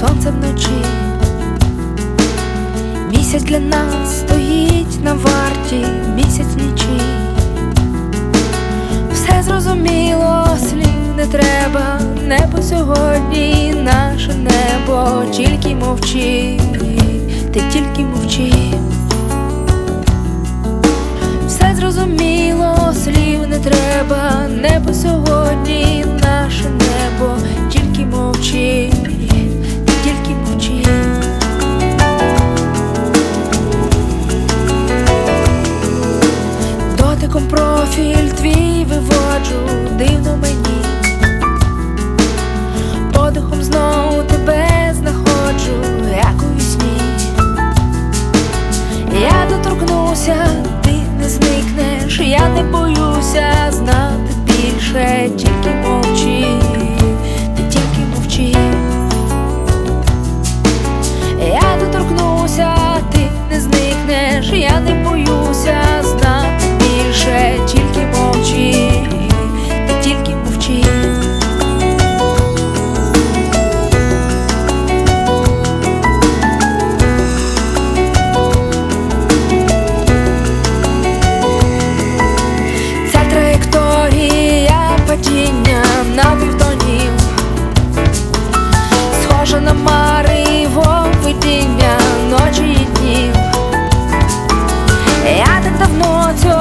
сонце вночі. Місяць для нас стоїть на варті, місяць нічий. Все зрозуміло, слів не треба, небо сьогодні, наше небо, тільки мовчи, ти тільки мовчи. Все зрозуміло, слів не треба, небо сьогодні, Котиком профіль твій виводжу, дивно мені, подихом знову тебе знаходжу, як у вісні. Я доторкнуся, ти не зникнеш, я не боюся знати більше. 我就